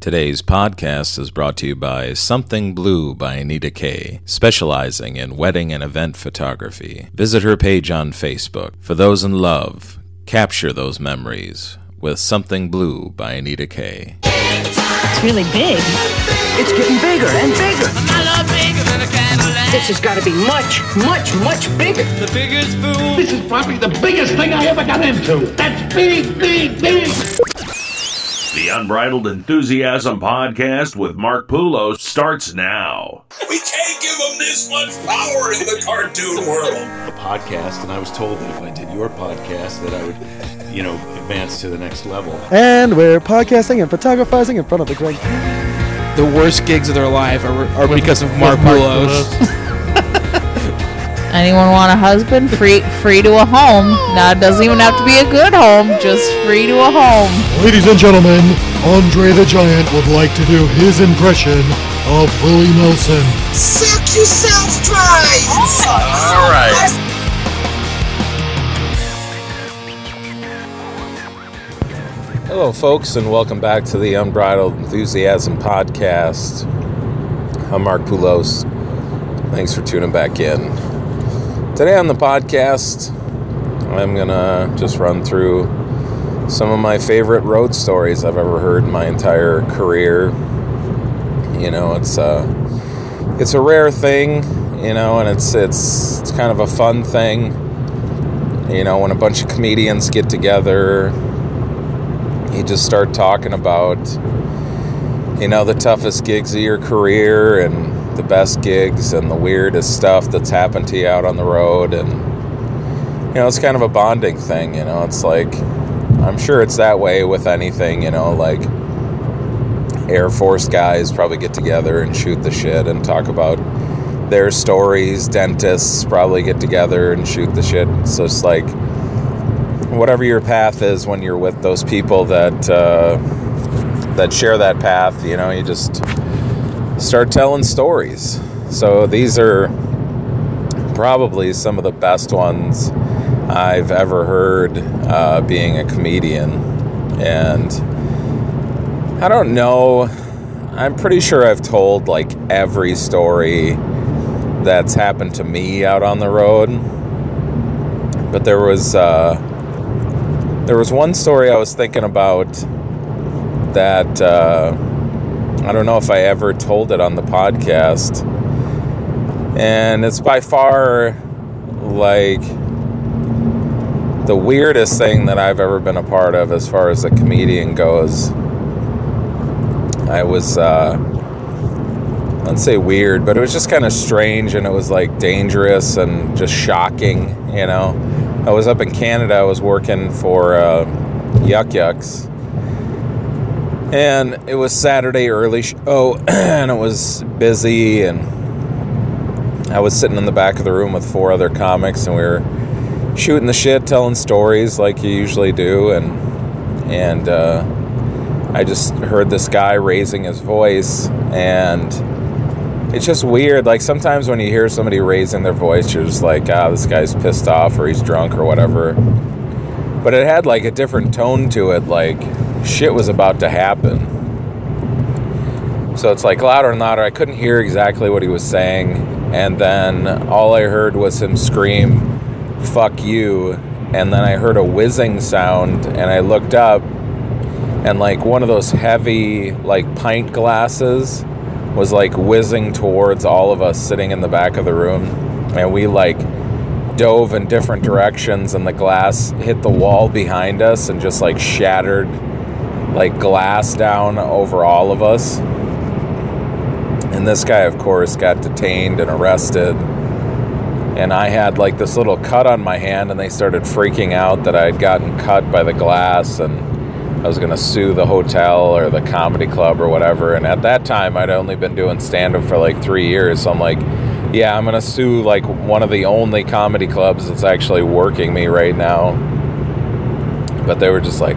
Today's podcast is brought to you by Something Blue by Anita Kay, specializing in wedding and event photography. Visit her page on Facebook. For those in love, capture those memories with Something Blue by Anita Kay. It's really big. It's getting bigger and bigger. My love bigger than a Cadillac. This has got to be much, much, much bigger. the biggest fool. This is probably the biggest thing I ever got into. That's big, big, big. The Unbridled Enthusiasm podcast with Mark Poulos starts now. We can't give them this much power in the cartoon world. a podcast, and I was told that if I did your podcast, that I would, you know, advance to the next level. And we're podcasting and photographizing in front of the great. the worst gigs of their life are, are because of Mark Poulos. Anyone want a husband? Free free to a home. Now it doesn't even have to be a good home, just free to a home. Ladies and gentlemen, Andre the Giant would like to do his impression of Willie Nelson. Suck yourself dry. All right. Hello, folks, and welcome back to the Unbridled Enthusiasm podcast. I'm Mark Poulos. Thanks for tuning back in. Today on the podcast, I'm gonna just run through some of my favorite road stories I've ever heard in my entire career. You know, it's a it's a rare thing, you know, and it's it's it's kind of a fun thing. You know, when a bunch of comedians get together you just start talking about you know the toughest gigs of your career and the best gigs and the weirdest stuff that's happened to you out on the road. And you know it's kind of a bonding thing you know it's like i'm sure it's that way with anything you know like air force guys probably get together and shoot the shit and talk about their stories. Dentists probably get together and shoot the shit. So it's like whatever your path is when you're with those people that uh, that share that path, you know, you just start telling stories. So these are probably some of the best ones I've ever heard uh, being a comedian, and I don't know. I'm pretty sure I've told like every story that's happened to me out on the road, but there was. Uh, there was one story I was thinking about that uh, I don't know if I ever told it on the podcast, and it's by far like the weirdest thing that I've ever been a part of as far as a comedian goes. I was, uh, let's say weird, but it was just kind of strange and it was like dangerous and just shocking, you know. I was up in Canada. I was working for uh, Yuk Yuk's, and it was Saturday early show, and it was busy, and I was sitting in the back of the room with four other comics, and we were shooting the shit, telling stories like you usually do, and and uh, I just heard this guy raising his voice, and it's just weird. Like sometimes when you hear somebody raising their voice, you're just like, ah, this guy's pissed off or he's drunk or whatever. But it had like a different tone to it, like shit was about to happen. So it's like louder and louder. I couldn't hear exactly what he was saying. And then all I heard was him scream, fuck you. And then I heard a whizzing sound and I looked up and like one of those heavy, like pint glasses was like whizzing towards all of us sitting in the back of the room and we like dove in different directions and the glass hit the wall behind us and just like shattered like glass down over all of us and this guy of course got detained and arrested and I had like this little cut on my hand and they started freaking out that I had gotten cut by the glass and I was going to sue the hotel or the comedy club or whatever. And at that time, I'd only been doing stand up for like three years. So I'm like, yeah, I'm going to sue like one of the only comedy clubs that's actually working me right now. But they were just like,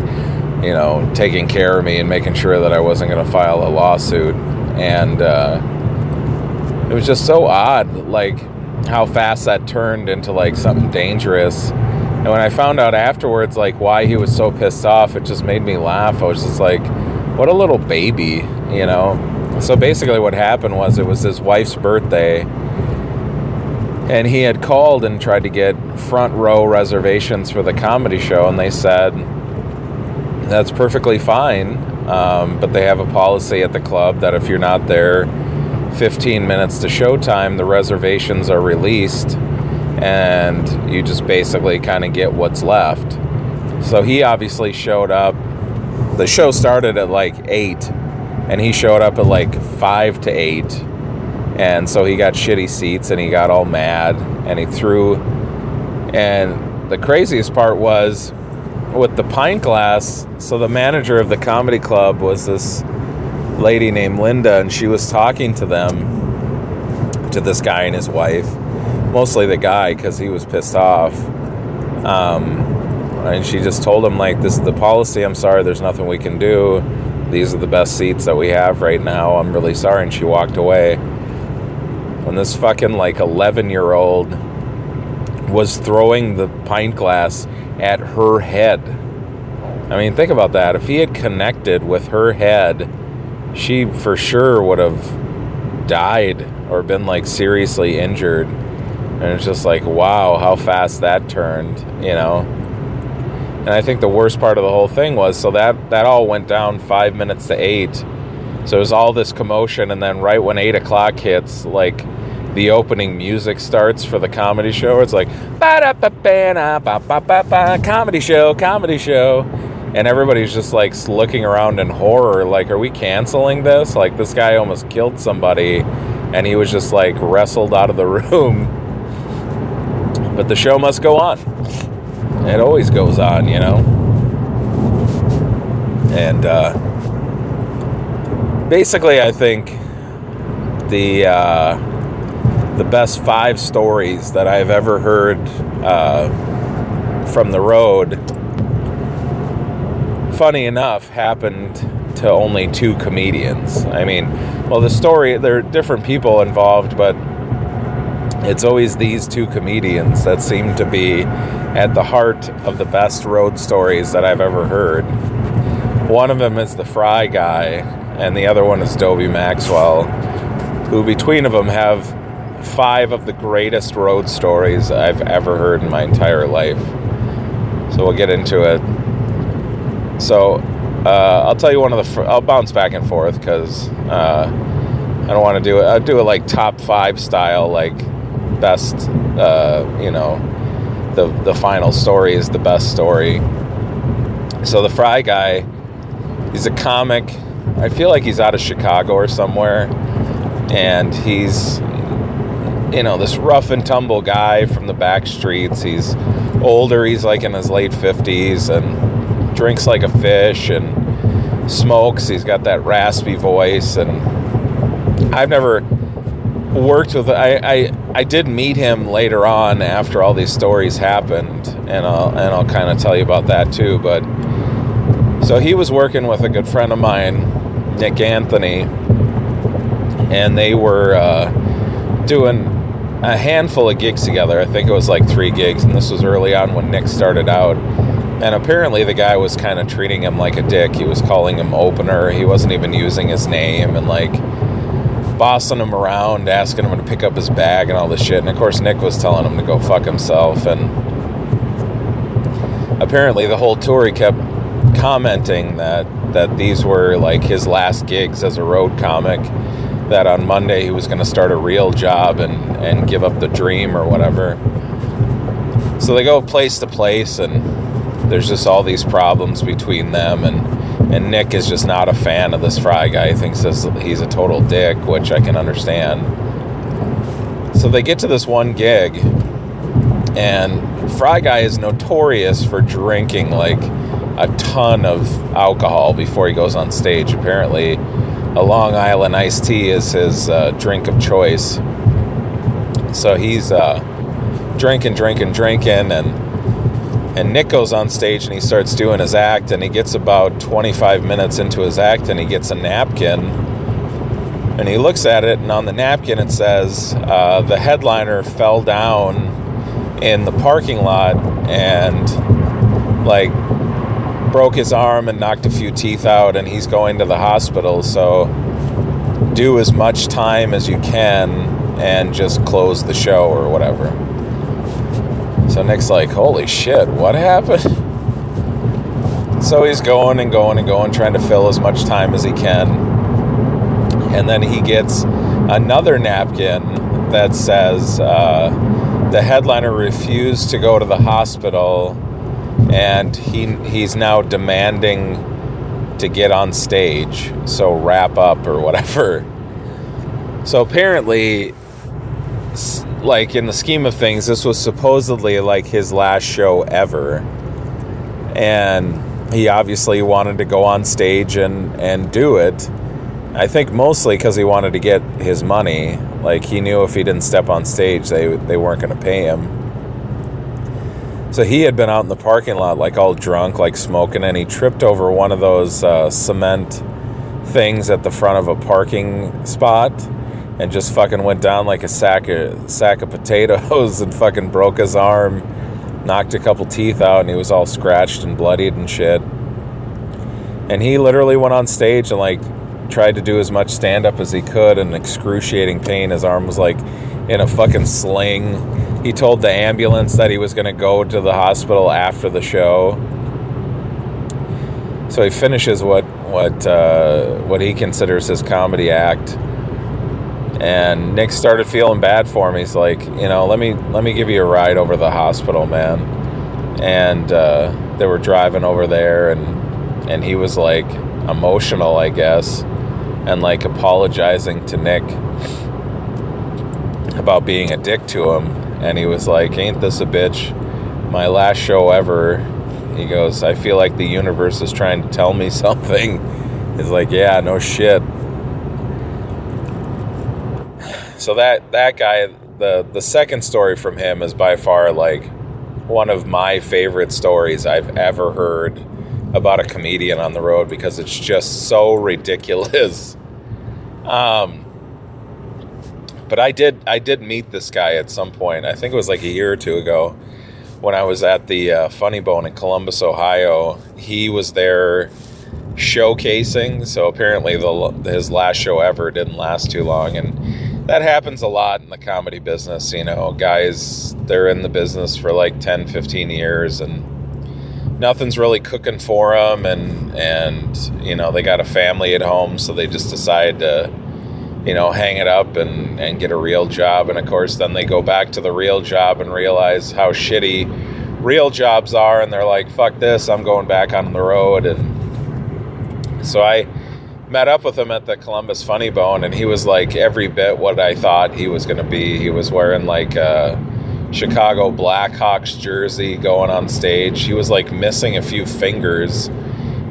you know, taking care of me and making sure that I wasn't going to file a lawsuit. And uh, it was just so odd, like how fast that turned into like something dangerous. And when I found out afterwards, like why he was so pissed off, it just made me laugh. I was just like, what a little baby, you know. So basically, what happened was it was his wife's birthday, and he had called and tried to get front row reservations for the comedy show, and they said that's perfectly fine, um, but they have a policy at the club that if you're not there 15 minutes to showtime, the reservations are released, and you just basically kind of get what's left. So he obviously showed up. The show started at like 8, and he showed up at like 5 to 8. And so he got shitty seats and he got all mad and he threw. And the craziest part was with the pint glass. So the manager of the comedy club was this lady named Linda, and she was talking to them, to this guy and his wife, mostly the guy because he was pissed off. Um, and she just told him like, "This is the policy. I'm sorry. There's nothing we can do. These are the best seats that we have right now. I'm really sorry." And she walked away. When this fucking like 11 year old was throwing the pint glass at her head. I mean, think about that. If he had connected with her head, she for sure would have died or been like seriously injured. And it's just like, wow, how fast that turned, you know? And I think the worst part of the whole thing was so that that all went down five minutes to eight. So it was all this commotion, and then right when eight o'clock hits, like the opening music starts for the comedy show. It's like comedy show, comedy show, and everybody's just like looking around in horror. Like, are we canceling this? Like, this guy almost killed somebody, and he was just like wrestled out of the room. But the show must go on. It always goes on, you know. And uh, basically, I think the. Uh, the best five stories that I've ever heard uh, from the road, funny enough, happened to only two comedians. I mean, well, the story, there are different people involved, but it's always these two comedians that seem to be at the heart of the best road stories that I've ever heard. One of them is the Fry guy, and the other one is Dobie Maxwell, who between of them have five of the greatest road stories I've ever heard in my entire life. So we'll get into it. So uh, I'll tell you one of the. Fr- I'll bounce back and forth because uh, I don't want to do it. I'll do it like top five style, like best. Uh, you know, the the final story is the best story. So the Fry guy, he's a comic. I feel like he's out of Chicago or somewhere, and he's you know, this rough and tumble guy from the back streets. He's older, he's like in his late 50s and drinks like a fish and smokes. He's got that raspy voice. And I've never worked with, I, I, I did meet him later on after all these stories happened. And I'll, and I'll kind of tell you about that too. But so he was working with a good friend of mine, Nick Anthony, and they were uh, doing a handful of gigs together. I think it was like three gigs, and this was early on when Nick started out. And apparently, the guy was kind of treating him like a dick. He was calling him opener. He wasn't even using his name and like bossing him around, asking him to pick up his bag and all this shit. And of course, Nick was telling him to go fuck himself. And apparently, the whole tour he kept commenting that that these were like his last gigs as a road comic that on Monday he was going to start a real job and, and give up the dream or whatever. So they go place to place, and there's just all these problems between them. And, and Nick is just not a fan of this Fry guy. He thinks this, he's a total dick, which I can understand. So they get to this one gig, and Fry guy is notorious for drinking like a ton of alcohol before he goes on stage. Apparently, a Long Island iced tea is his uh, drink of choice. So he's uh, drinking, drinking, drinking, and and Nick goes on stage and he starts doing his act, and he gets about 25 minutes into his act, and he gets a napkin, and he looks at it, and on the napkin it says uh, the headliner fell down in the parking lot, and like broke his arm and knocked a few teeth out, and he's going to the hospital. So do as much time as you can and just close the show or whatever. So Nick's like, holy shit, what happened? So he's going and going and going, trying to fill as much time as he can. And then he gets another napkin that says uh, the headliner refused to go to the hospital and he he's now demanding to get on stage so wrap up or whatever. So apparently like in the scheme of things this was supposedly like his last show ever. And he obviously wanted to go on stage and and do it. I think mostly because he wanted to get his money. Like he knew if he didn't step on stage they they weren't going to pay him so he had been out in the parking lot, like all drunk, like smoking, and he tripped over one of those uh, cement things at the front of a parking spot, and just fucking went down like a sack of sack of potatoes, and fucking broke his arm, knocked a couple teeth out, and he was all scratched and bloodied and shit. And he literally went on stage and like tried to do as much stand up as he could in excruciating pain. His arm was like in a fucking sling. He told the ambulance that he was going to go to the hospital after the show. So he finishes what what uh, what he considers his comedy act. And Nick started feeling bad for him. He's like, you know, let me let me give you a ride over the hospital, man. And uh, they were driving over there, and and he was like emotional, I guess, and like apologizing to Nick about being a dick to him. And he was like, Ain't this a bitch? My last show ever. He goes, I feel like the universe is trying to tell me something. He's like, Yeah, no shit. So that that guy, the the second story from him is by far like one of my favorite stories I've ever heard about a comedian on the road because it's just so ridiculous. Um, but I did I did meet this guy at some point. I think it was like a year or two ago when I was at the uh, Funny Bone in Columbus, Ohio. He was there showcasing. So apparently the his last show ever didn't last too long, and that happens a lot in the comedy business. You know, guys they're in the business for like 10, 15 years, and nothing's really cooking for them and and you know they got a family at home so they just decide to you know hang it up and and get a real job. And of course then they go back to the real job and realize how shitty real jobs are. And they're like fuck this i'm going back on the road. And so i met up with him at the columbus funny bone and he was like every bit what i thought he was going to be. He was wearing like a chicago blackhawks jersey going on stage. He was like missing a few fingers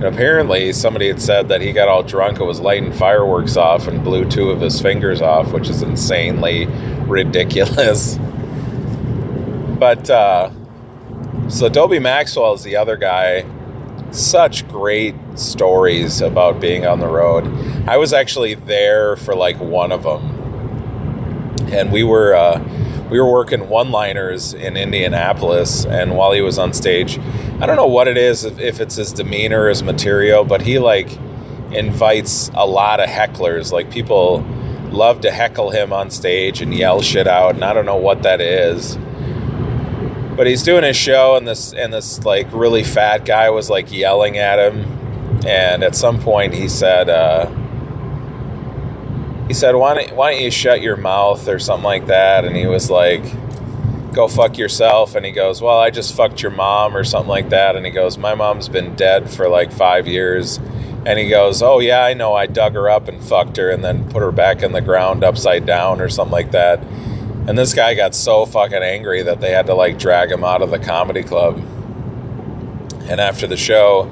and apparently, somebody had said that he got all drunk and was lighting fireworks off and blew two of his fingers off, which is insanely ridiculous. But, uh, so Dobie Maxwell is the other guy. Such great stories about being on the road. I was actually there for like one of them. And we were, uh, we were working one-liners in Indianapolis, and while he was on stage, I don't know what it is, if, if it's his demeanor, his material, but he like invites a lot of hecklers. Like people love to heckle him on stage and yell shit out, and I don't know what that is. But he's doing his show, and this and this like really fat guy was like yelling at him, and at some point he said. Uh, he said, why don't, why don't you shut your mouth or something like that? And he was like, go fuck yourself. And he goes, well, I just fucked your mom or something like that. And he goes, my mom's been dead for like five years. And he goes, oh, yeah, I know. I dug her up and fucked her and then put her back in the ground upside down or something like that. And this guy got so fucking angry that they had to like drag him out of the comedy club. And after the show,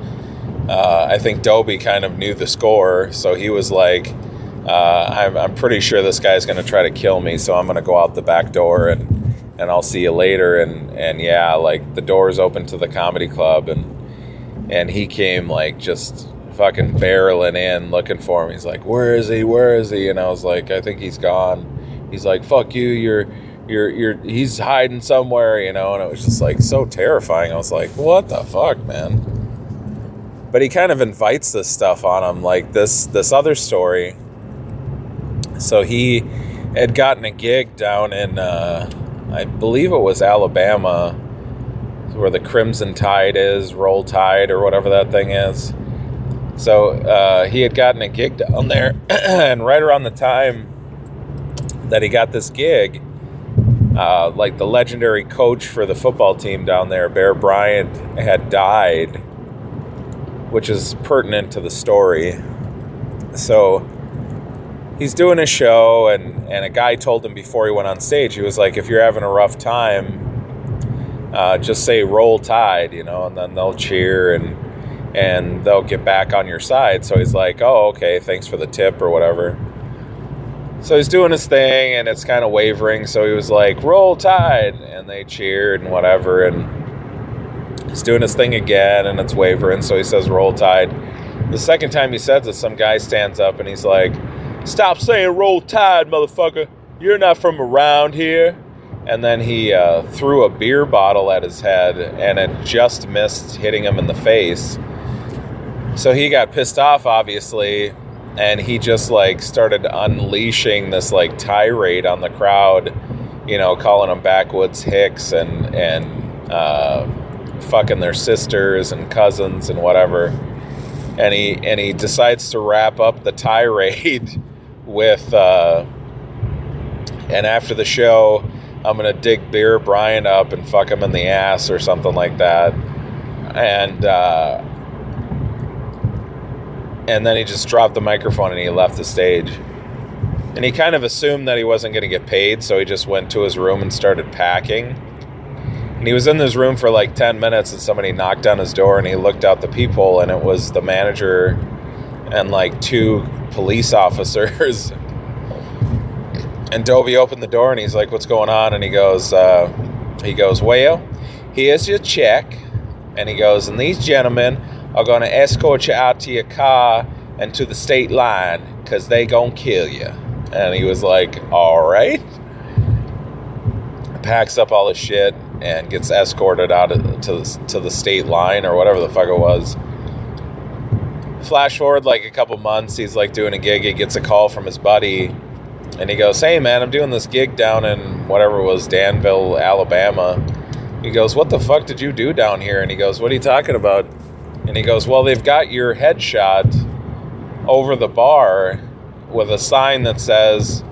uh, I think Dobie kind of knew the score. So he was like, uh, I'm, I'm pretty sure this guy's going to try to kill me, so I'm going to go out the back door and and I'll see you later. And and yeah, like the doors open to the comedy club, and and he came like just fucking barreling in looking for him. He's like, "Where is he? Where is he?" And I was like, "I think he's gone." He's like, "Fuck you! You're." You're, you're, he's hiding somewhere, you know, and it was just like so terrifying. I was like, what the fuck, man? but he kind of invites this stuff on him, like this this other story. So he had gotten a gig down in, uh, I believe it was Alabama, where the Crimson Tide is, Roll Tide, or whatever that thing is. So uh, he had gotten a gig down there, and right around the time that he got this gig, uh, like the legendary coach for the football team down there, Bear Bryant, had died, which is pertinent to the story. So he's doing a show, and, and a guy told him before he went on stage, he was like, if you're having a rough time, uh, just say roll tide, you know, and then they'll cheer and and they'll get back on your side. So he's like, oh, okay, thanks for the tip or whatever. So he's doing his thing and it's kind of wavering. So he was like, roll tide. And they cheered and whatever. And he's doing his thing again and it's wavering. So he says, roll tide. The second time he says it, some guy stands up and he's like, stop saying roll tide, motherfucker. You're not from around here. And then he uh, threw a beer bottle at his head and it just missed hitting him in the face. So he got pissed off, obviously, and he just like started unleashing this like tirade on the crowd, you know, calling them backwoods hicks and and uh, fucking their sisters and cousins and whatever. And he and he decides to wrap up the tirade with, uh, and after the show, I'm gonna dig Bear Bryant up and fuck him in the ass or something like that. And uh, and then he just dropped the microphone and he left the stage. And he kind of assumed that he wasn't going to get paid, so he just went to his room and started packing. And he was in his room for like 10 minutes, and somebody knocked on his door, and he looked out the peephole, and it was the manager and like two police officers. and Dobie opened the door, and he's like, "What's going on?" And he goes, uh, "He goes, well, here's your check." And he goes, "And these gentlemen are going to escort you out to your car and to the state line because they to kill you. And he was like, all right. Packs up all his shit and gets escorted out to, to the state line or whatever the fuck it was. Flash forward like a couple months, he's like doing a gig. He gets a call from his buddy and he goes, Hey man, I'm doing this gig down in whatever was, Danville, Alabama. He goes, What the fuck did you do down here? And he goes, What are you talking about? And he goes, Well, they've got your headshot over the bar with a sign that says,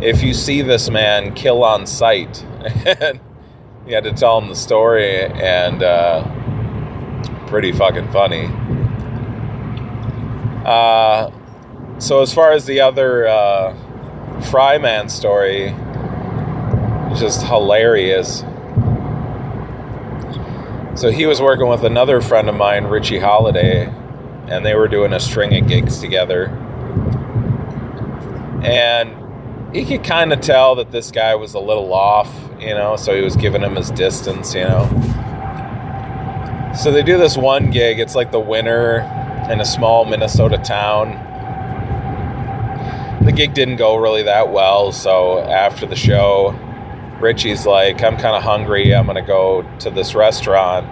If you see this man, kill on sight. and he had to tell him the story, and uh, pretty fucking funny. Uh, so, as far as the other uh, Fryman story, just hilarious. So he was working with another friend of mine, Richie Holiday, and they were doing a string of gigs together. And he could kind of tell that this guy was a little off, you know, so he was giving him his distance, you know. So they do this one gig, it's like the winter in a small Minnesota town. The gig didn't go really that well, so after the show, Richie's like, I'm kind of hungry. I'm going to go to this restaurant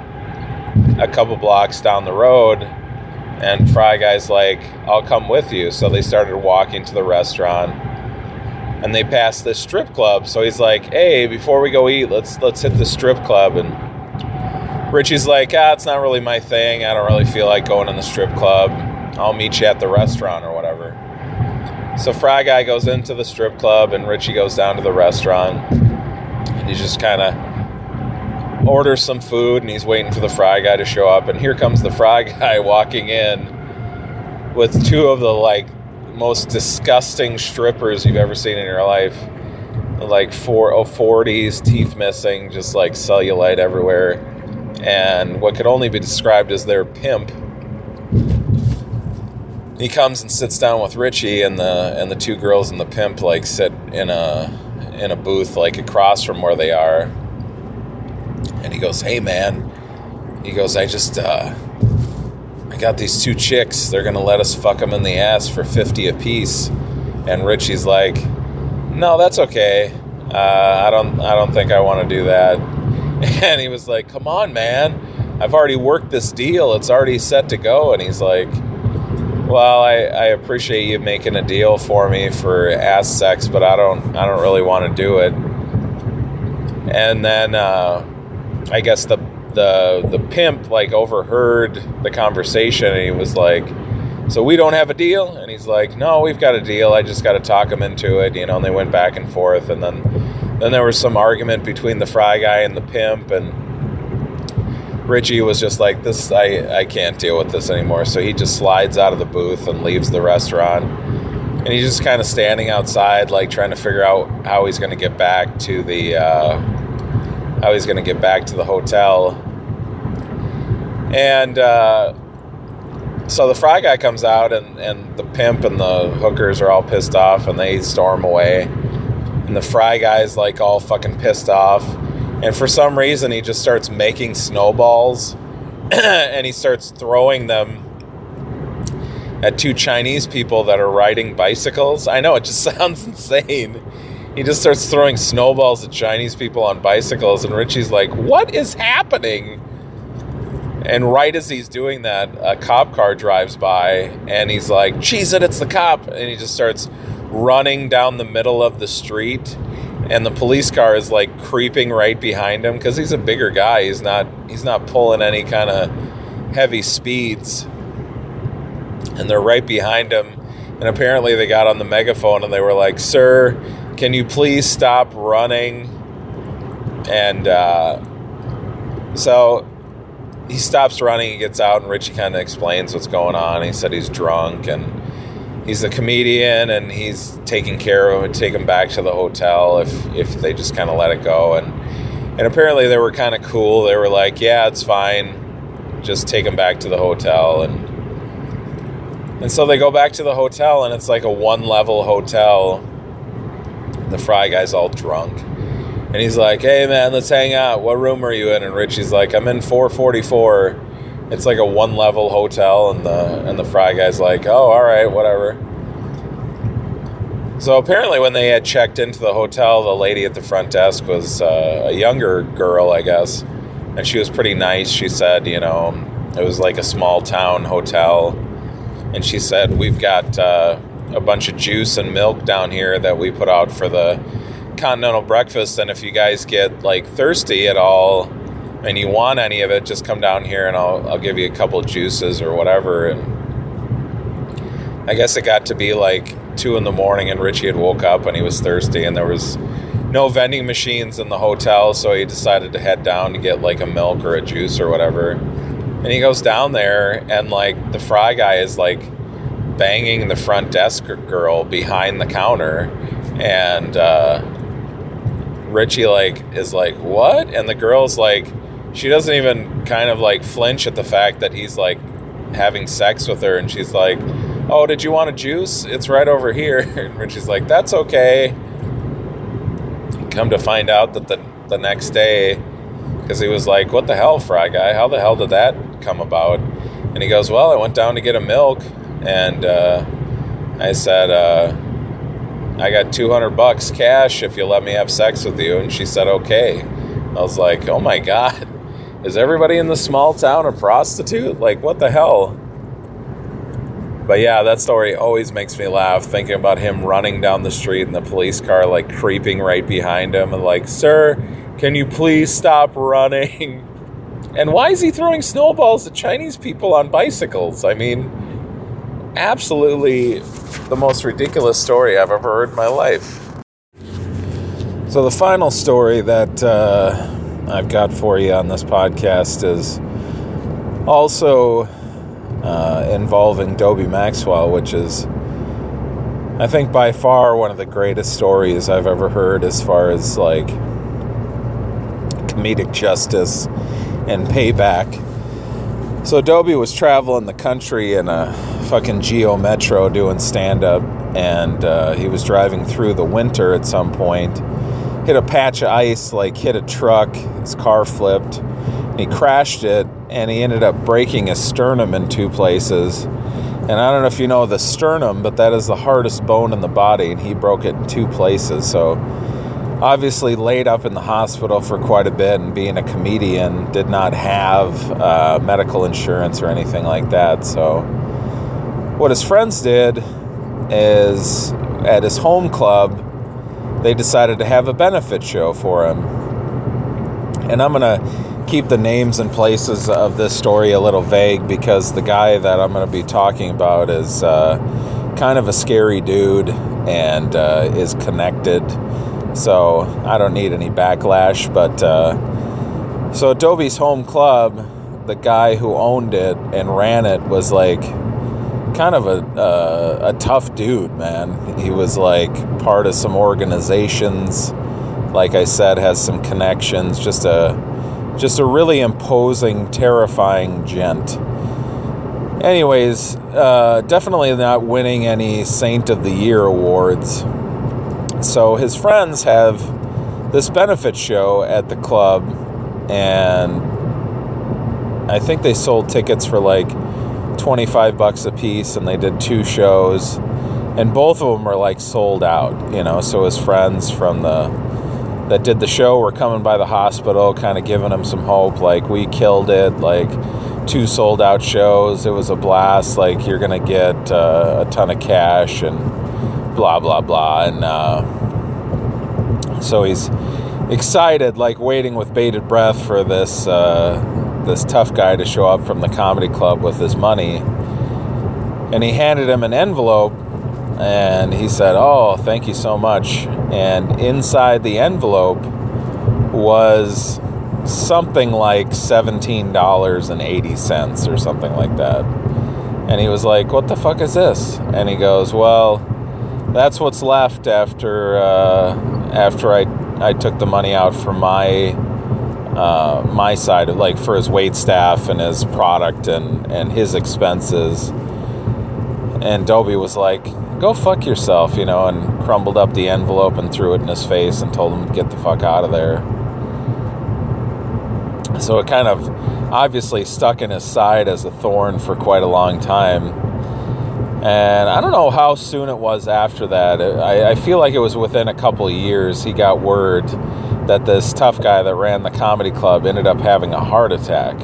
a couple blocks down the road. And Fry Guy's like, I'll come with you. So they started walking to the restaurant. And they passed this strip club. So he's like, hey, before we go eat, let's let's hit the strip club. And Richie's like, ah, it's not really my thing. I don't really feel like going in the strip club. I'll meet you at the restaurant or whatever. So Fry Guy goes into the strip club and Richie goes down to the restaurant and he just kind of orders some food and he's waiting for the fry guy to show up and here comes the fry guy walking in with two of the like most disgusting strippers you've ever seen in your life like four oh 40s teeth missing just like cellulite everywhere and what could only be described as their pimp he comes and sits down with Richie and the and the two girls and the pimp like sit in a in a booth like across from where they are. And he goes, "Hey man," he goes, "I just uh, I got these two chicks. They're gonna let us fuck them in the ass for fifty apiece." And Richie's like, "No, that's okay. Uh, I don't I don't think I want to do that." And he was like, "Come on, man." I've already worked this deal. It's already set to go. And he's like, well, I, I appreciate you making a deal for me for ass sex, but I don't I don't really want to do it. And then uh, I guess the the the pimp like overheard the conversation and he was like, "So we don't have a deal?" And he's like, "No, we've got a deal. I just got to talk him into it." You know, and they went back and forth, and then then there was some argument between the fry guy and the pimp, and Richie was just like, "This, I, I can't deal with this anymore." So he just slides out of the booth and leaves the restaurant, and he's just kind of standing outside, like trying to figure out how he's going to get back to the, uh, how he's going to get back to the hotel. And uh, so the fry guy comes out, and and the pimp and the hookers are all pissed off, and they storm away. And the fry guy's like all fucking pissed off and for some reason, he just starts making snowballs and he starts throwing them at two Chinese people that are riding bicycles. I know it just sounds insane. He just starts throwing snowballs at Chinese people on bicycles, and Richie's like, What is happening? And right as he's doing that, a cop car drives by, and he's like, Cheese it, it's the cop. And he just starts running down the middle of the street and the police car is like creeping right behind him because he's a bigger guy. He's not he's not pulling any kind of heavy speeds, and they're right behind him. And apparently they got on the megaphone and they were like, "Sir, can you please stop running?" And uh, so he stops running. He gets out, and Richie kind of explains what's going on. He said he's drunk and he's a comedian and he's taking care of him take him back to the hotel if if they just kind of let it go. And and apparently they were kind of cool. They were like yeah it's fine. Just take him back to the hotel. And and so they go back to the hotel and it's like a one level hotel. The fry guy's all drunk. And he's like hey man let's hang out. What room are you in? And richie's like i'm in 444 it's like a one level hotel and the and the fry guy's like oh all right whatever. So apparently when they had checked into the hotel the lady at the front desk was uh, a younger girl i guess and she was pretty nice. She said you know it was like a small town hotel. And she said we've got uh, a bunch of juice and milk down here that we put out for the continental breakfast and if you guys get like thirsty at all and you want any of it, just come down here and I'll, I'll give you a couple juices or whatever. And I guess it got to be like two in the morning and Richie had woke up and he was thirsty and there was no vending machines in the hotel. So he decided to head down to get like a milk or a juice or whatever. And he goes down there and like the fry guy is like banging the front desk girl behind the counter. And, uh, Richie like is like what and the girl's like she doesn't even kind of like flinch at the fact that he's like having sex with her and she's like oh did you want a juice? It's right over here. And she's like that's okay. Come to find out that the, the next day because he was like what the hell fry guy? How the hell did that come about? And he goes well i went down to get a milk and uh, i said uh, i got 200 bucks cash if you let me have sex with you. And she said okay. I was like oh my god is everybody in the small town a prostitute? Like, what the hell? But yeah, that story always makes me laugh thinking about him running down the street and the police car like creeping right behind him and like, "Sir, can you please stop running?" And why is he throwing snowballs at Chinese people on bicycles? I mean, absolutely the most ridiculous story I've ever heard in my life. So the final story that uh, I've got for you on this podcast is also uh, involving Dobie Maxwell, which is, I think, by far one of the greatest stories I've ever heard as far as like comedic justice and payback. So Dobie was traveling the country in a fucking Geo Metro doing stand up, and uh, he was driving through the winter at some point hit a patch of ice, like hit a truck. His car flipped. He crashed it, and he ended up breaking his sternum in two places. And I don't know if you know the sternum, but that is the hardest bone in the body, and he broke it in two places. So obviously laid up in the hospital for quite a bit and being a comedian did not have uh, medical insurance or anything like that so what his friends did is at his home club they decided to have a benefit show for him and i'm going to keep the names and places of this story a little vague because the guy that i'm going to be talking about is uh, kind of a scary dude and uh, is connected so I don't need any backlash. But uh, so Dobie's home club, the guy who owned it and ran it was like kind of a uh, a tough dude, man. He was like part of some organizations. Like I said, has some connections. Just a just a really imposing, terrifying gent. Anyways, uh, definitely not winning any Saint of the Year awards so his friends have this benefit show at the club, and I think they sold tickets for like 25 bucks a piece, and they did two shows, and both of them were like sold out, you know. So his friends from the that did the show were coming by the hospital, kind of giving him some hope, like we killed it, like two sold out shows, it was a blast, like you're gonna get uh, a ton of cash and blah blah blah and uh, so he's excited like waiting with bated breath for this uh, this tough guy to show up from the comedy club with his money. And he handed him an envelope and he said oh thank you so much. And inside the envelope was something like $17.80 or something like that. And he was like what the fuck is this? And he goes well that's what's left after uh, after I I took the money out for my uh, my side of like for his wait staff and his product and and his expenses. And Dobie was like, "Go fuck yourself," you know, and crumbled up the envelope and threw it in his face and told him to get the fuck out of there. So it kind of obviously stuck in his side as a thorn for quite a long time and I don't know how soon it was after that. I, I feel like it was within a couple of years he got word that this tough guy that ran the comedy club ended up having a heart attack.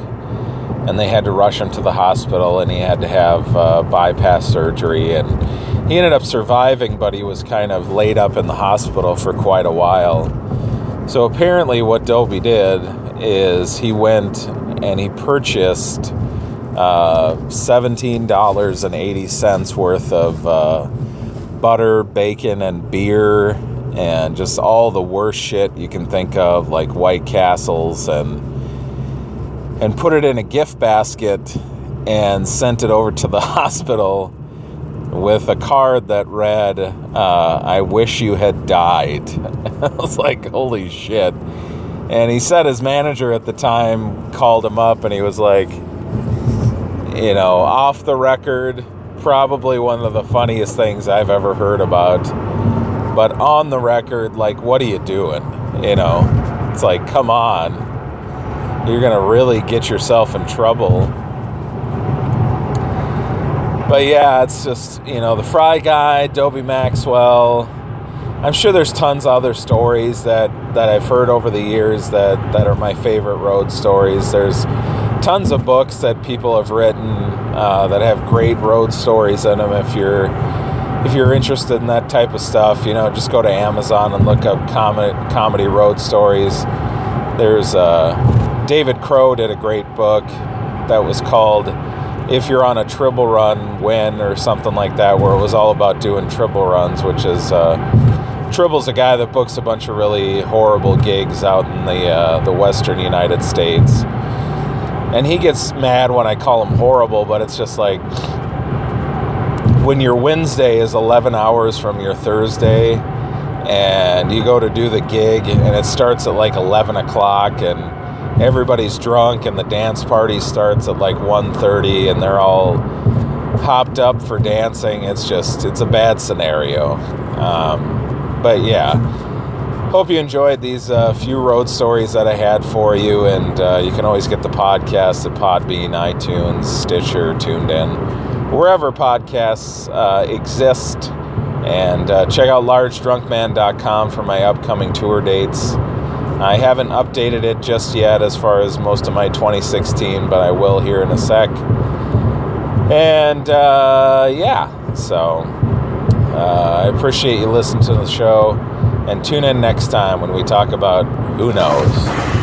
And they had to rush him to the hospital and he had to have uh, bypass surgery. And he ended up surviving, but he was kind of laid up in the hospital for quite a while. So apparently, what Dobie did is he went and he purchased uh, $17.80 worth of uh, butter, bacon, and beer, and just all the worst shit you can think of, like White Castles, and and put it in a gift basket and sent it over to the hospital with a card that read, uh, I wish you had died. I was like, holy shit. And he said his manager at the time called him up and he was like, you know, off the record, probably one of the funniest things I've ever heard about. But on the record, like, what are you doing? You know, it's like, come on. You're going to really get yourself in trouble. But yeah, it's just, you know, the Fry Guy, Dobie Maxwell. I'm sure there's tons of other stories that, that I've heard over the years that, that are my favorite road stories. There's tons of books that people have written uh, that have great road stories in them. If you're if you're interested in that type of stuff, you know, just go to Amazon and look up comedy comedy road stories. There's uh, David Crow did a great book that was called "If You're on a Tribble Run, Win" or something like that, where it was all about doing tribble runs, which is. Uh, Tribble's a guy that books a bunch of really horrible gigs out in the uh, the Western United States and he gets mad when I call him horrible, but it's just like when your Wednesday is 11 hours from your Thursday and you go to do the gig and it starts at like 11 o'clock and everybody's drunk and the dance party starts at like 1.30 and they're all hopped up for dancing it's just it's a bad scenario um, but yeah hope you enjoyed these uh, few road stories that I had for you. And uh, you can always get the podcast at Podbean, iTunes, Stitcher, TuneIn, wherever podcasts uh, exist. And uh, check out largedrunkman.com for my upcoming tour dates. I haven't updated it just yet as far as most of my 2016, but I will here in a sec. And uh, yeah, so uh, I appreciate you listening to the show. And tune in next time when we talk about who knows.